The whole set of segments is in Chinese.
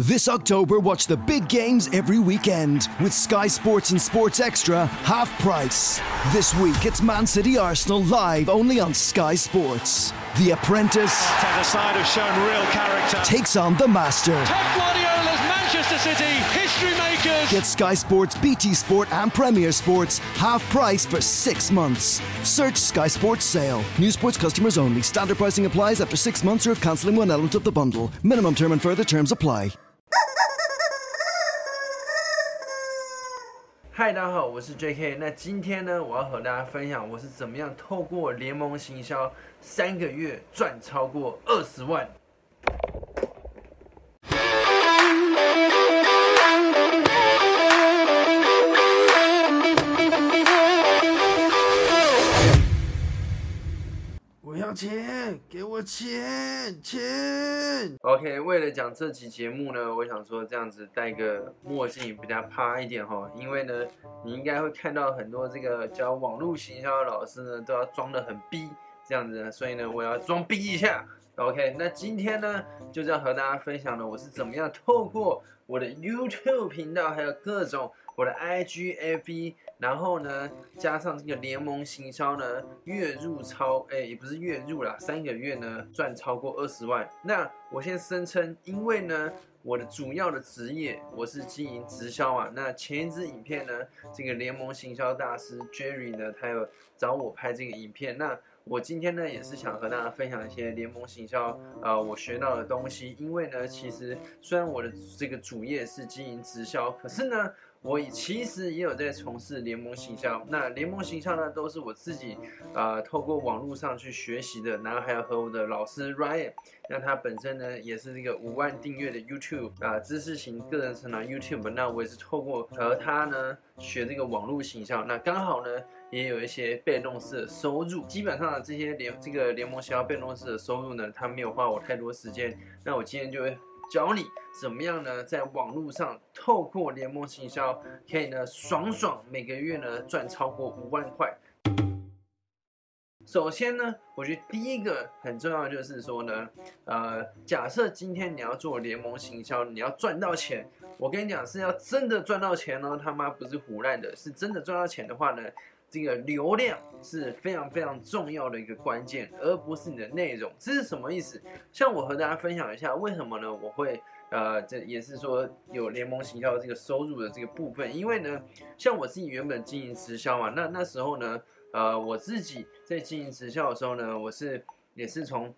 This October, watch the big games every weekend with Sky Sports and Sports Extra half price. This week, it's Man City Arsenal live only on Sky Sports. The Apprentice Arteta side have shown real character. takes on the Master. Manchester City, history makers. Get Sky Sports, BT Sport, and Premier Sports half price for six months. Search Sky Sports Sale. New sports customers only. Standard pricing applies after six months or if cancelling one element of the bundle. Minimum term and further terms apply. 嗨，大家好，我是 J.K。那今天呢，我要和大家分享我是怎么样透过联盟行销三个月赚超过二十万。钱，给我钱，钱。OK，为了讲这期节目呢，我想说这样子戴个墨镜比较趴一点哈，因为呢，你应该会看到很多这个教网络行销的老师呢，都要装的很逼这样子，所以呢，我要装逼一下。OK，那今天呢，就是要和大家分享的，我是怎么样透过我的 YouTube 频道，还有各种我的 IG、FB，然后呢，加上这个联盟行销呢，月入超，哎，也不是月入啦，三个月呢赚超过二十万。那我先声称，因为呢，我的主要的职业我是经营直销啊。那前一支影片呢，这个联盟行销大师 Jerry 呢，他有找我拍这个影片。那我今天呢，也是想和大家分享一些联盟行销，呃，我学到的东西。因为呢，其实虽然我的这个主业是经营直销，可是呢，我其实也有在从事联盟行销。那联盟行销呢，都是我自己呃透过网络上去学习的，然后还要和我的老师 Ryan，那他本身呢也是这个五万订阅的 YouTube 啊、知识型个人成长 YouTube。那我也是透过和他呢学这个网络行销，那刚好呢。也有一些被动式的收入，基本上这些联这个联盟行销被动式的收入呢，它没有花我太多时间。那我今天就会教你怎么样呢，在网络上透过联盟行销，可以呢爽爽每个月呢赚超过五万块。首先呢，我觉得第一个很重要就是说呢，呃，假设今天你要做联盟行销，你要赚到钱，我跟你讲是要真的赚到钱哦，他妈不是胡乱的，是真的赚到钱的话呢。这个流量是非常非常重要的一个关键，而不是你的内容。这是什么意思？像我和大家分享一下，为什么呢？我会呃，这也是说有联盟行销这个收入的这个部分。因为呢，像我自己原本经营直销嘛，那那时候呢，呃，我自己在经营直销的时候呢，我是也是从。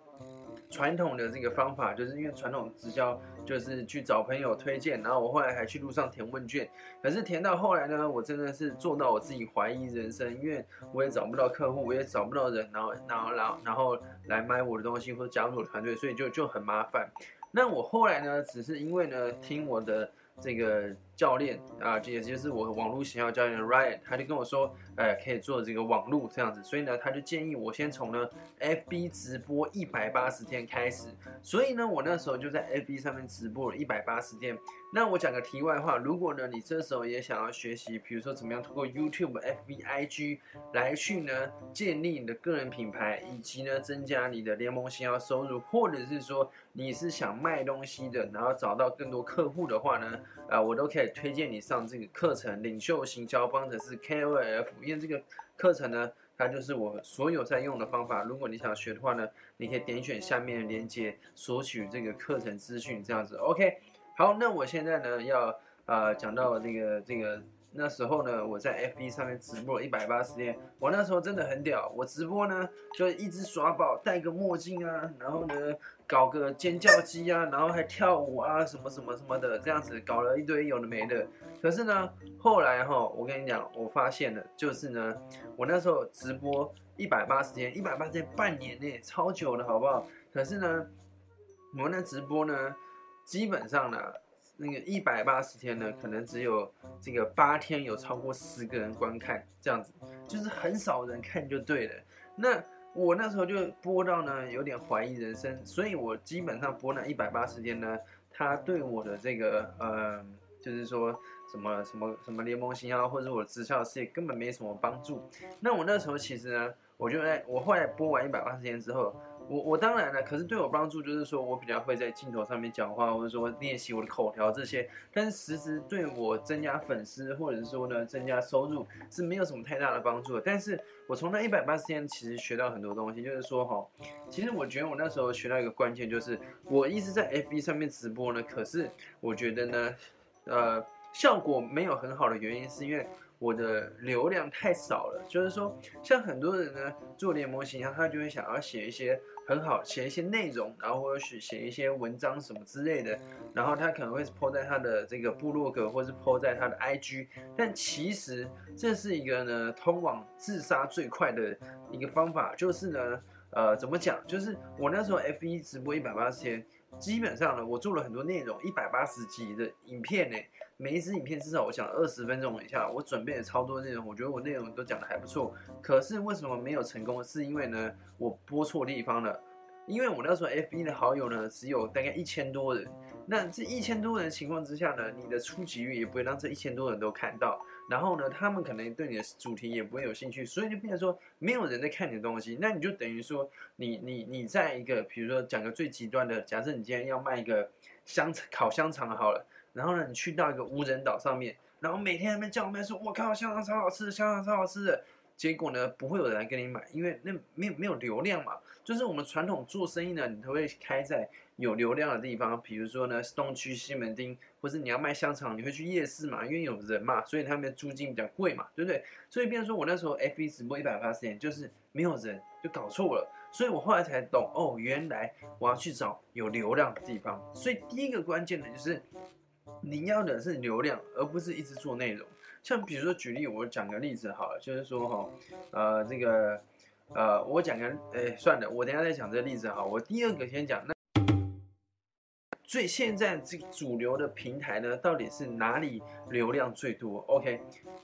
传统的这个方法，就是因为传统直销就是去找朋友推荐，然后我后来还去路上填问卷，可是填到后来呢，我真的是做到我自己怀疑人生，因为我也找不到客户，我也找不到人，然后然后然后然后来买我的东西或者加入我的团队，所以就就很麻烦。那我后来呢，只是因为呢听我的这个教练啊，这也就是我网络行销教练 Ryan，他就跟我说。呃，可以做这个网络这样子，所以呢，他就建议我先从呢 FB 直播一百八十天开始。所以呢，我那时候就在 FB 上面直播了一百八十天。那我讲个题外话，如果呢你这时候也想要学习，比如说怎么样通过 YouTube、FB、IG 来去呢建立你的个人品牌，以及呢增加你的联盟行销收入，或者是说你是想卖东西的，然后找到更多客户的话呢，呃，我都可以推荐你上这个课程——领袖行销方程式 KOF。因为这个课程呢，它就是我所有在用的方法。如果你想学的话呢，你可以点选下面的链接索取这个课程资讯，这样子。OK，好，那我现在呢要呃讲到这个这个那时候呢，我在 FB 上面直播了一百八十天，我那时候真的很屌。我直播呢就一直耍宝，戴个墨镜啊，然后呢搞个尖叫机啊，然后还跳舞啊，什么什么什么的，这样子搞了一堆有的没的。可是呢，后来哈，我跟你讲，我发现了，就是呢，我那时候直播一百八十天，一百八十天半年内，超久了，好不好？可是呢，我那直播呢，基本上呢，那个一百八十天呢，可能只有这个八天有超过十个人观看，这样子，就是很少人看就对了。那我那时候就播到呢，有点怀疑人生，所以我基本上播那一百八十天呢，他对我的这个，呃，就是说。什么什么什么联盟行销或者我的直销事业根本没什么帮助。那我那时候其实呢，我就在我后来播完一百八十天之后。我我当然了，可是对我帮助就是说我比较会在镜头上面讲话，或者说练习我的口条这些，但是实质对我增加粉丝或者是说呢增加收入是没有什么太大的帮助的。但是我从那一百八十天其实学到很多东西，就是说哈，其实我觉得我那时候学到一个关键就是我一直在 FB 上面直播呢，可是我觉得呢，呃，效果没有很好的原因是因为。我的流量太少了，就是说，像很多人呢做联盟形象，他就会想要写一些很好，写一些内容，然后或者写一些文章什么之类的，然后他可能会 po 在他的这个部落格，或是 po 在他的 IG，但其实这是一个呢通往自杀最快的一个方法，就是呢，呃，怎么讲？就是我那时候 F1 直播一百八十天，基本上呢，我做了很多内容，一百八十集的影片呢。每一支影片至少我讲二十分钟以下，我准备了超多内容，我觉得我内容都讲的还不错。可是为什么没有成功？是因为呢，我播错地方了。因为我那时候 FB 的好友呢只有大概一千多人，那这一千多人情况之下呢，你的触及率也不会让这一千多人都看到。然后呢，他们可能对你的主题也不会有兴趣，所以就变成说没有人在看你的东西。那你就等于说，你你你在一个，比如说讲个最极端的，假设你今天要卖一个香烤香肠好了。然后呢，你去到一个无人岛上面，然后每天那边叫卖说：“我靠，香肠超好吃，香肠超好吃的。”结果呢，不会有人来跟你买，因为那没有没有流量嘛。就是我们传统做生意呢，你都会开在有流量的地方，比如说呢，东区西门町，或是你要卖香肠，你会去夜市嘛，因为有人嘛，所以他们的租金比较贵嘛，对不对？所以，变成说我那时候 FB 直播一百八十天，就是没有人，就搞错了。所以我后来才懂，哦，原来我要去找有流量的地方。所以第一个关键的就是。你要的是流量，而不是一直做内容。像比如说举例，我讲个例子好了，就是说哈，呃，这个，呃，我讲个，哎，算了，我等下再讲这个例子哈。我第二个先讲，那最现在这个主流的平台呢，到底是哪里流量最多？OK，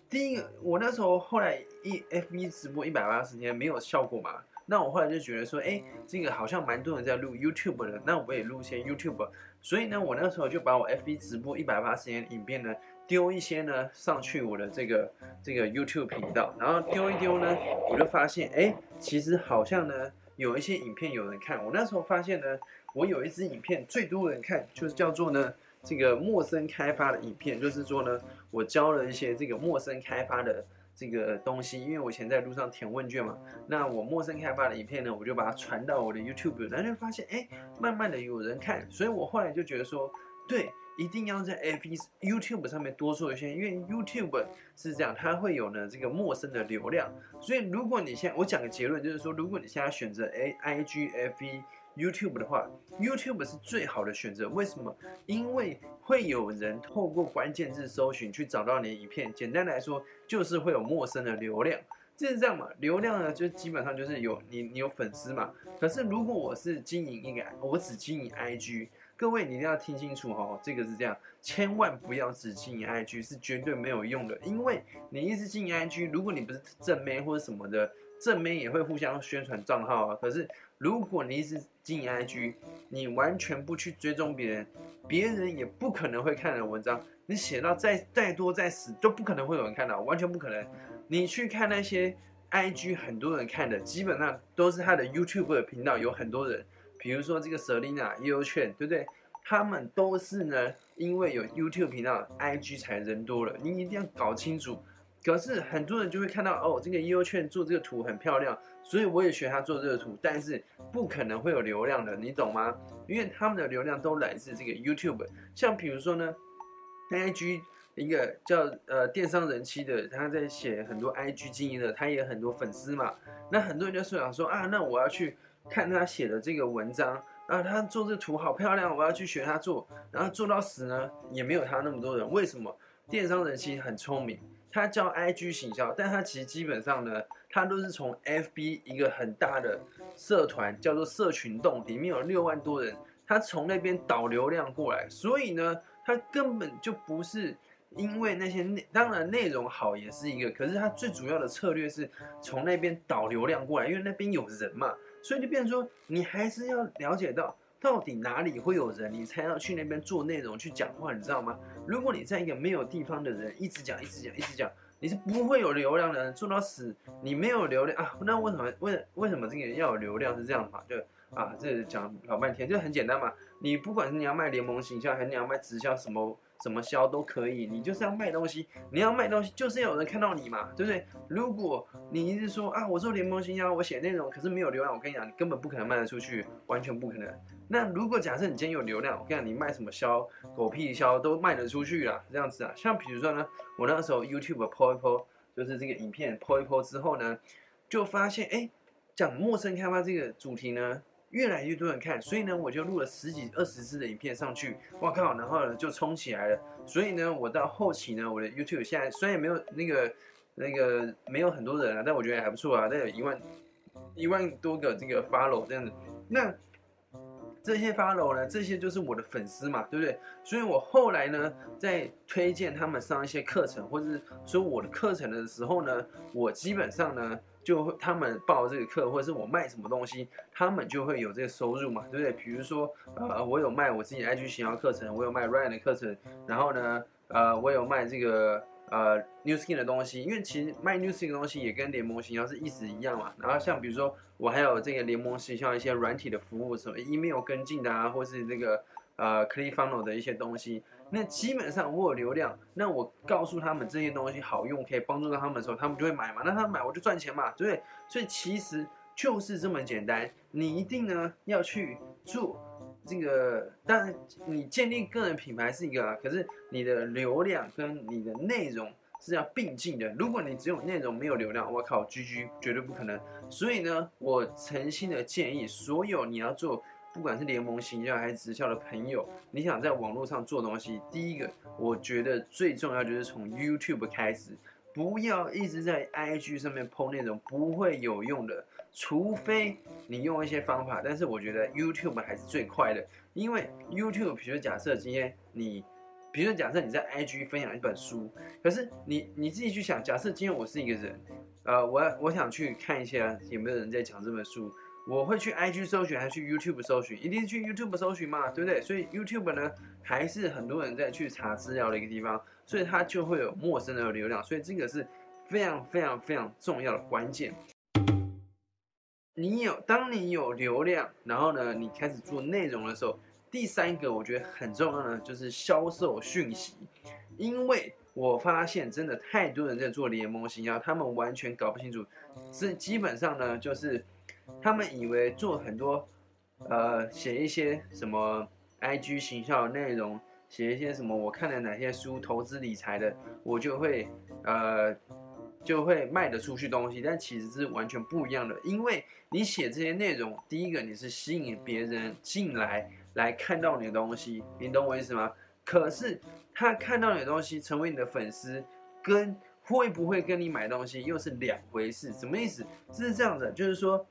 第一个，我那时候后来一 FB 直播一百八十天没有效果嘛。那我后来就觉得说，哎，这个好像蛮多人在录 YouTube 的，那我也录一些 YouTube。所以呢，我那时候就把我 FB 直播一百八十天影片呢，丢一些呢上去我的这个这个 YouTube 频道，然后丢一丢呢，我就发现，哎，其实好像呢有一些影片有人看。我那时候发现呢，我有一支影片最多人看，就是叫做呢这个陌生开发的影片，就是说呢，我教了一些这个陌生开发的。这个东西，因为我以前在路上填问卷嘛，那我陌生开发的影片呢，我就把它传到我的 YouTube，然后就发现，哎，慢慢的有人看，所以我后来就觉得说，对，一定要在 A P YouTube 上面多做一些，因为 YouTube 是这样，它会有呢这个陌生的流量，所以如果你现在我讲个结论，就是说，如果你现在选择 A I G F E。YouTube 的话，YouTube 是最好的选择。为什么？因为会有人透过关键字搜寻去找到你的影片。简单来说，就是会有陌生的流量。这是这样嘛？流量呢，就基本上就是有你，你有粉丝嘛。可是如果我是经营一个，我只经营 IG，各位你一定要听清楚哦，这个是这样，千万不要只经营 IG，是绝对没有用的。因为你一直经营 IG，如果你不是正妹或者什么的，正面也会互相宣传账号啊。可是如果你一直经营 IG，你完全不去追踪别人，别人也不可能会看你的文章。你写到再再多再死，都不可能会有人看到，完全不可能。你去看那些 IG 很多人看的，基本上都是他的 YouTube 的频道有很多人，比如说这个 Selina、优券，对不对？他们都是呢，因为有 YouTube 频道，IG 才人多了。你一定要搞清楚。可是很多人就会看到哦，这个优券做这个图很漂亮，所以我也学他做这个图，但是不可能会有流量的，你懂吗？因为他们的流量都来自这个 YouTube。像比如说呢，IG 一个叫呃电商人气的，他在写很多 IG 经营的，他也很多粉丝嘛。那很多人就是想说啊，那我要去看他写的这个文章啊，他做这图好漂亮，我要去学他做，然后做到死呢，也没有他那么多人。为什么？电商人气很聪明。它叫 IG 行销，但它其实基本上呢，它都是从 FB 一个很大的社团叫做社群洞，里面有六万多人，它从那边导流量过来，所以呢，它根本就不是因为那些内，当然内容好也是一个，可是它最主要的策略是从那边导流量过来，因为那边有人嘛，所以就变成说，你还是要了解到。到底哪里会有人，你才要去那边做内容去讲话，你知道吗？如果你在一个没有地方的人一直讲、一直讲、一直讲，你是不会有流量的，做到死，你没有流量啊？那为什么为为什么这个人要有流量是这样嘛？就啊，这讲老半天，就很简单嘛。你不管是你要卖联盟形象，还是你要卖直销，什么什么销都可以，你就是要卖东西。你要卖东西，就是要有人看到你嘛，对不对？如果你一直说啊，我做联盟形象，我写内容，可是没有流量，我跟你讲，你根本不可能卖得出去，完全不可能。那如果假设你今天有流量，我跟你讲，你卖什么销，狗屁销都卖得出去啦，这样子啊。像比如说呢，我那时候 YouTube po 一 po，就是这个影片 po 一 po 之后呢，就发现哎，讲陌生开发这个主题呢。越来越多人看，所以呢，我就录了十几、二十支的影片上去，哇靠，然后呢就冲起来了。所以呢，我到后期呢，我的 YouTube 现在虽然没有那个那个没有很多人啊，但我觉得还不错啊，但有一万一万多个这个 follow 这样子。那这些 follow 呢，这些就是我的粉丝嘛，对不对？所以我后来呢，在推荐他们上一些课程，或者是说我的课程的时候呢，我基本上呢。就会他们报这个课，或者是我卖什么东西，他们就会有这个收入嘛，对不对？比如说，呃，我有卖我自己 IG 行销课程，我有卖 Ryan 的课程，然后呢，呃，我有卖这个呃 New Skin 的东西，因为其实卖 New Skin 的东西也跟联盟行销是一直一样嘛。然后像比如说，我还有这个联盟行销一些软体的服务，什么 email 跟进的啊，或是这个呃 Click Funnel 的一些东西。那基本上我有流量，那我告诉他们这些东西好用，可以帮助到他们的时候，他们就会买嘛。那他们买我就赚钱嘛，对不对？所以其实就是这么简单。你一定呢要去做这个，当然你建立个人品牌是一个啊，可是你的流量跟你的内容是要并进的。如果你只有内容没有流量，我靠，GG 绝对不可能。所以呢，我诚心的建议所有你要做。不管是联盟形象还是直销的朋友，你想在网络上做东西，第一个我觉得最重要就是从 YouTube 开始，不要一直在 IG 上面 PO 那种不会有用的，除非你用一些方法。但是我觉得 YouTube 还是最快的，因为 YouTube，比如假设今天你，比如说假设你在 IG 分享一本书，可是你你自己去想，假设今天我是一个人，呃，我我想去看一下有没有人在讲这本书。我会去 IG 搜寻，还是去 YouTube 搜寻？一定是去 YouTube 搜寻嘛，对不对？所以 YouTube 呢，还是很多人在去查资料的一个地方，所以它就会有陌生的流量，所以这个是非常非常非常重要的关键。你有，当你有流量，然后呢，你开始做内容的时候，第三个我觉得很重要的就是销售讯息，因为我发现真的太多人在做联盟营销，他们完全搞不清楚，是基本上呢就是。他们以为做很多，呃，写一些什么 IG 形象的内容，写一些什么我看了哪些书，投资理财的，我就会，呃，就会卖得出去东西。但其实是完全不一样的，因为你写这些内容，第一个你是吸引别人进来来看到你的东西，你懂我意思吗？可是他看到你的东西，成为你的粉丝，跟会不会跟你买东西又是两回事。什么意思？是这样的，就是说。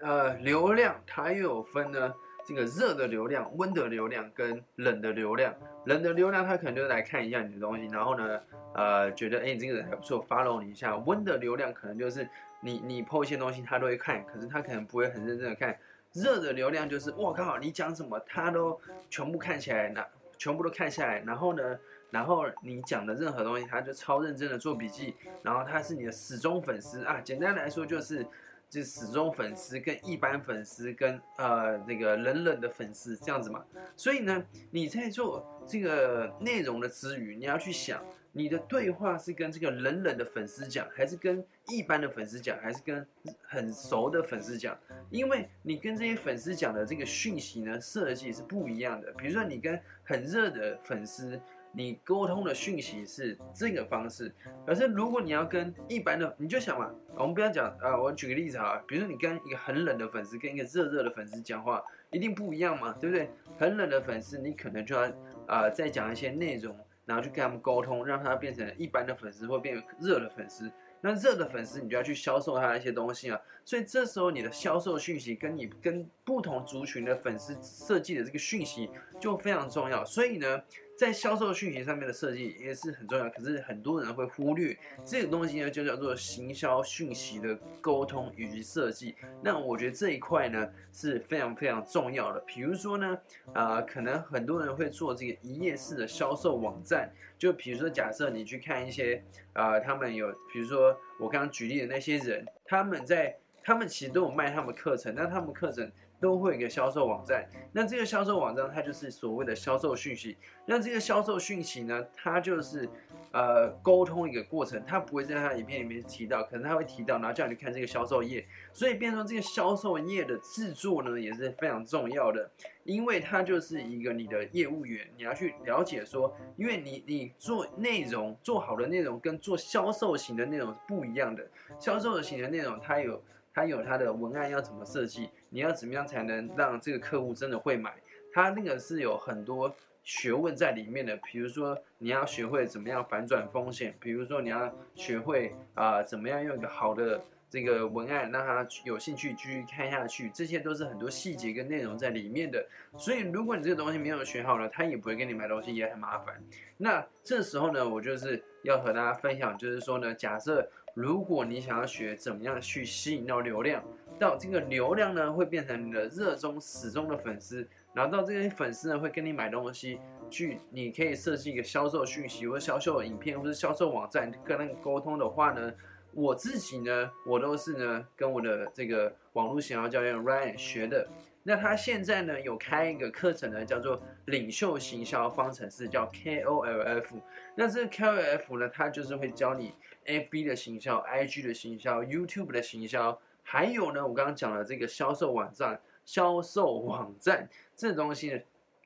呃，流量它又有分呢，这个热的流量、温的流量跟冷的流量。冷的流量他可能就是来看一下你的东西，然后呢，呃，觉得哎你这个人还不错，follow 你一下。温的流量可能就是你你 po 一些东西他都会看，可是他可能不会很认真的看。热的流量就是我靠，你讲什么他都全部看起来，那全部都看下来，然后呢，然后你讲的任何东西他就超认真的做笔记，然后他是你的死忠粉丝啊。简单来说就是。就是死忠粉丝跟一般粉丝跟呃那个冷冷的粉丝这样子嘛，所以呢，你在做这个内容的之余，你要去想你的对话是跟这个冷冷的粉丝讲，还是跟一般的粉丝讲，还是跟很熟的粉丝讲？因为你跟这些粉丝讲的这个讯息呢，设计是不一样的。比如说你跟很热的粉丝。你沟通的讯息是这个方式，可是如果你要跟一般的，你就想嘛，我们不要讲啊，我举个例子啊，比如说你跟一个很冷的粉丝跟一个热热的粉丝讲话，一定不一样嘛，对不对？很冷的粉丝，你可能就要啊再讲一些内容，然后去跟他们沟通，让他变成一般的粉丝或变热的粉丝。那热的粉丝，你就要去销售他一些东西啊，所以这时候你的销售讯息跟你跟不同族群的粉丝设计的这个讯息就非常重要。所以呢。在销售讯息上面的设计也是很重要，可是很多人会忽略这个东西呢，就叫做行销讯息的沟通以及设计。那我觉得这一块呢是非常非常重要的。比如说呢，啊，可能很多人会做这个一页式的销售网站，就比如说假设你去看一些啊，他们有，比如说我刚刚举例的那些人，他们在他们其实都有卖他们课程，但他们课程。都会有一个销售网站，那这个销售网站它就是所谓的销售讯息。那这个销售讯息呢，它就是呃沟通一个过程，它不会在它影片里面提到，可能它会提到，然后叫你看这个销售页。所以变成这个销售页的制作呢，也是非常重要的，因为它就是一个你的业务员，你要去了解说，因为你你做内容做好的内容跟做销售型的内容是不一样的，销售型的内容它有。它有它的文案要怎么设计，你要怎么样才能让这个客户真的会买？他那个是有很多学问在里面的。比如说，你要学会怎么样反转风险，比如说你要学会啊怎么样用一个好的这个文案让他有兴趣继续看下去，这些都是很多细节跟内容在里面的。所以，如果你这个东西没有学好呢，他也不会跟你买东西，也很麻烦。那这时候呢，我就是要和大家分享，就是说呢，假设。如果你想要学怎么样去吸引到流量，到这个流量呢会变成你的热衷始终的粉丝，然后到这些粉丝呢会跟你买东西，去你可以设计一个销售讯息或者销售影片或者销售网站跟他沟通的话呢，我自己呢我都是呢跟我的这个网络行销教练 Ryan 学的。那他现在呢有开一个课程呢，叫做领袖行销方程式，叫 KOLF。那这个 KOLF 呢，它就是会教你 FB 的行销、IG 的行销、YouTube 的行销，还有呢，我刚刚讲了这个销售网站、销售网站这东西呢，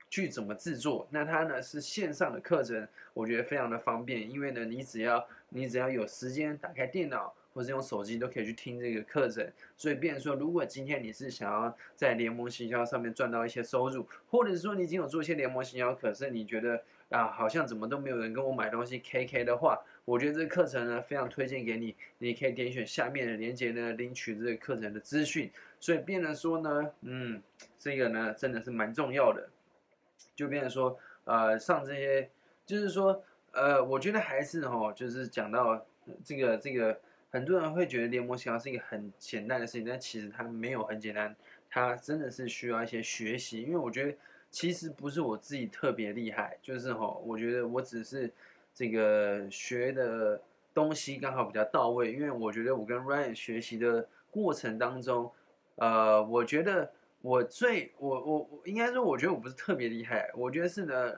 去怎么制作。那它呢是线上的课程，我觉得非常的方便，因为呢，你只要你只要有时间打开电脑。或者用手机都可以去听这个课程，所以变说，如果今天你是想要在联盟行销上面赚到一些收入，或者是说你已经有做一些联盟行销，可是你觉得啊，好像怎么都没有人跟我买东西，K K 的话，我觉得这个课程呢非常推荐给你，你可以点选下面的链接呢领取这个课程的资讯。所以变成说呢，嗯，这个呢真的是蛮重要的，就变成说，呃，上这些，就是说，呃，我觉得还是哈，就是讲到这个这个。很多人会觉得联盟行销是一个很简单的事情，但其实它没有很简单，它真的是需要一些学习。因为我觉得其实不是我自己特别厉害，就是哈，我觉得我只是这个学的东西刚好比较到位。因为我觉得我跟 Ryan 学习的过程当中，呃，我觉得我最我我我应该说，我觉得我不是特别厉害，我觉得是呢，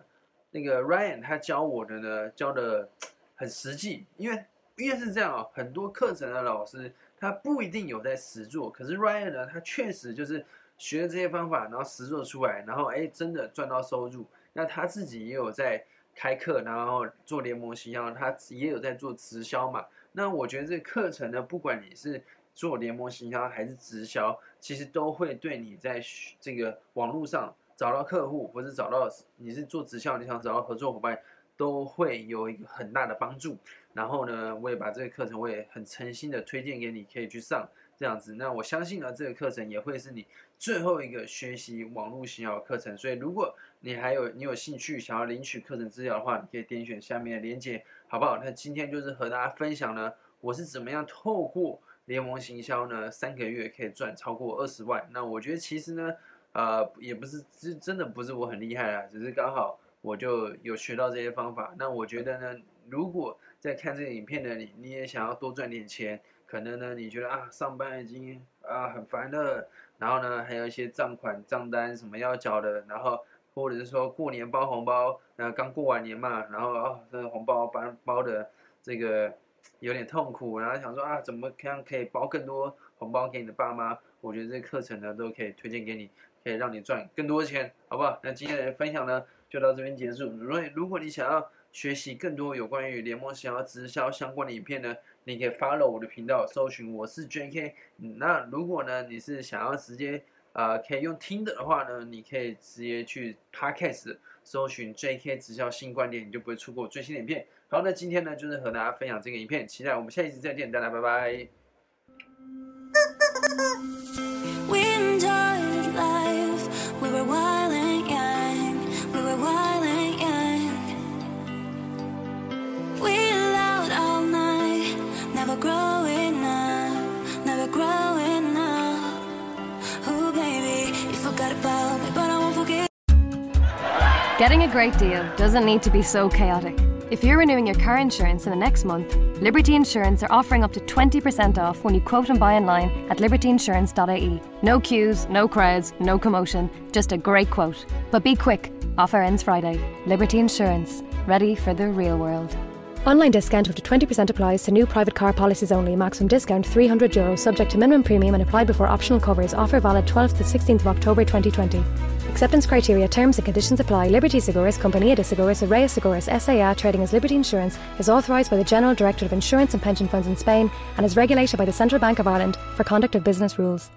那个 Ryan 他教我的呢，教的很实际，因为。因为是这样啊，很多课程的老师他不一定有在实做，可是 Ryan 呢，他确实就是学了这些方法，然后实做出来，然后哎，真的赚到收入。那他自己也有在开课，然后做联盟营销，他也有在做直销嘛。那我觉得这个课程呢，不管你是做联盟营销还是直销，其实都会对你在这个网络上找到客户，或者找到你是做直销，你想找到合作伙伴。都会有一个很大的帮助。然后呢，我也把这个课程，我也很诚心的推荐给你，可以去上这样子。那我相信呢，这个课程也会是你最后一个学习网络营销课程。所以，如果你还有你有兴趣想要领取课程资料的话，你可以点选下面的链接，好不好？那今天就是和大家分享呢，我是怎么样透过联盟行销呢，三个月可以赚超过二十万。那我觉得其实呢，呃，也不是真真的不是我很厉害啊，只是刚好。我就有学到这些方法，那我觉得呢，如果在看这个影片的你，你也想要多赚点钱，可能呢，你觉得啊，上班已经啊很烦了，然后呢，还有一些账款账单什么要缴的，然后或者是说过年包红包，呃，刚过完年嘛，然后啊，这个红包包包的这个有点痛苦，然后想说啊，怎么样可以包更多红包给你的爸妈？我觉得这课程呢，都可以推荐给你，可以让你赚更多钱，好不好？那今天的分享呢？就到这边结束。如果如果你想要学习更多有关于联盟想要直销相关的影片呢，你可以 follow 我的频道，搜寻我是 J.K。那如果呢你是想要直接呃可以用听的的话呢，你可以直接去 Podcast 搜寻 J.K 直销新观点，你就不会错过最新的影片。好，那今天呢就是和大家分享这个影片，期待我们下一次再见，大家拜拜。Getting a great deal doesn't need to be so chaotic. If you're renewing your car insurance in the next month, Liberty Insurance are offering up to 20% off when you quote and buy online at libertyinsurance.ie. No queues, no crowds, no commotion, just a great quote. But be quick, offer ends Friday. Liberty Insurance, ready for the real world. Online discount up to 20% applies to new private car policies only. Maximum discount €300, Euro, subject to minimum premium and applied before optional covers. Offer valid 12th to 16th of October 2020. Acceptance criteria, terms and conditions apply. Liberty Seguros, Compañía de Seguros, Araya Seguros, SAA, trading as Liberty Insurance, is authorised by the General Directorate of Insurance and Pension Funds in Spain and is regulated by the Central Bank of Ireland for conduct of business rules.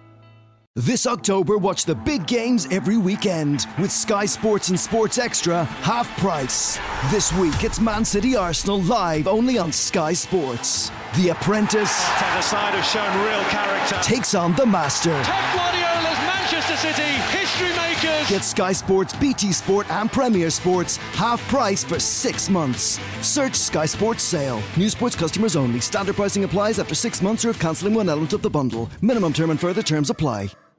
This October, watch the big games every weekend with Sky Sports and Sports Extra half price. This week, it's Man City Arsenal live only on Sky Sports. The Apprentice the side have shown real character. takes on the Master. Pep Guardiola's Manchester City, history makers. Get Sky Sports, BT Sport, and Premier Sports half price for six months. Search Sky Sports Sale. New sports customers only. Standard pricing applies after six months or if cancelling one element of the bundle. Minimum term and further terms apply.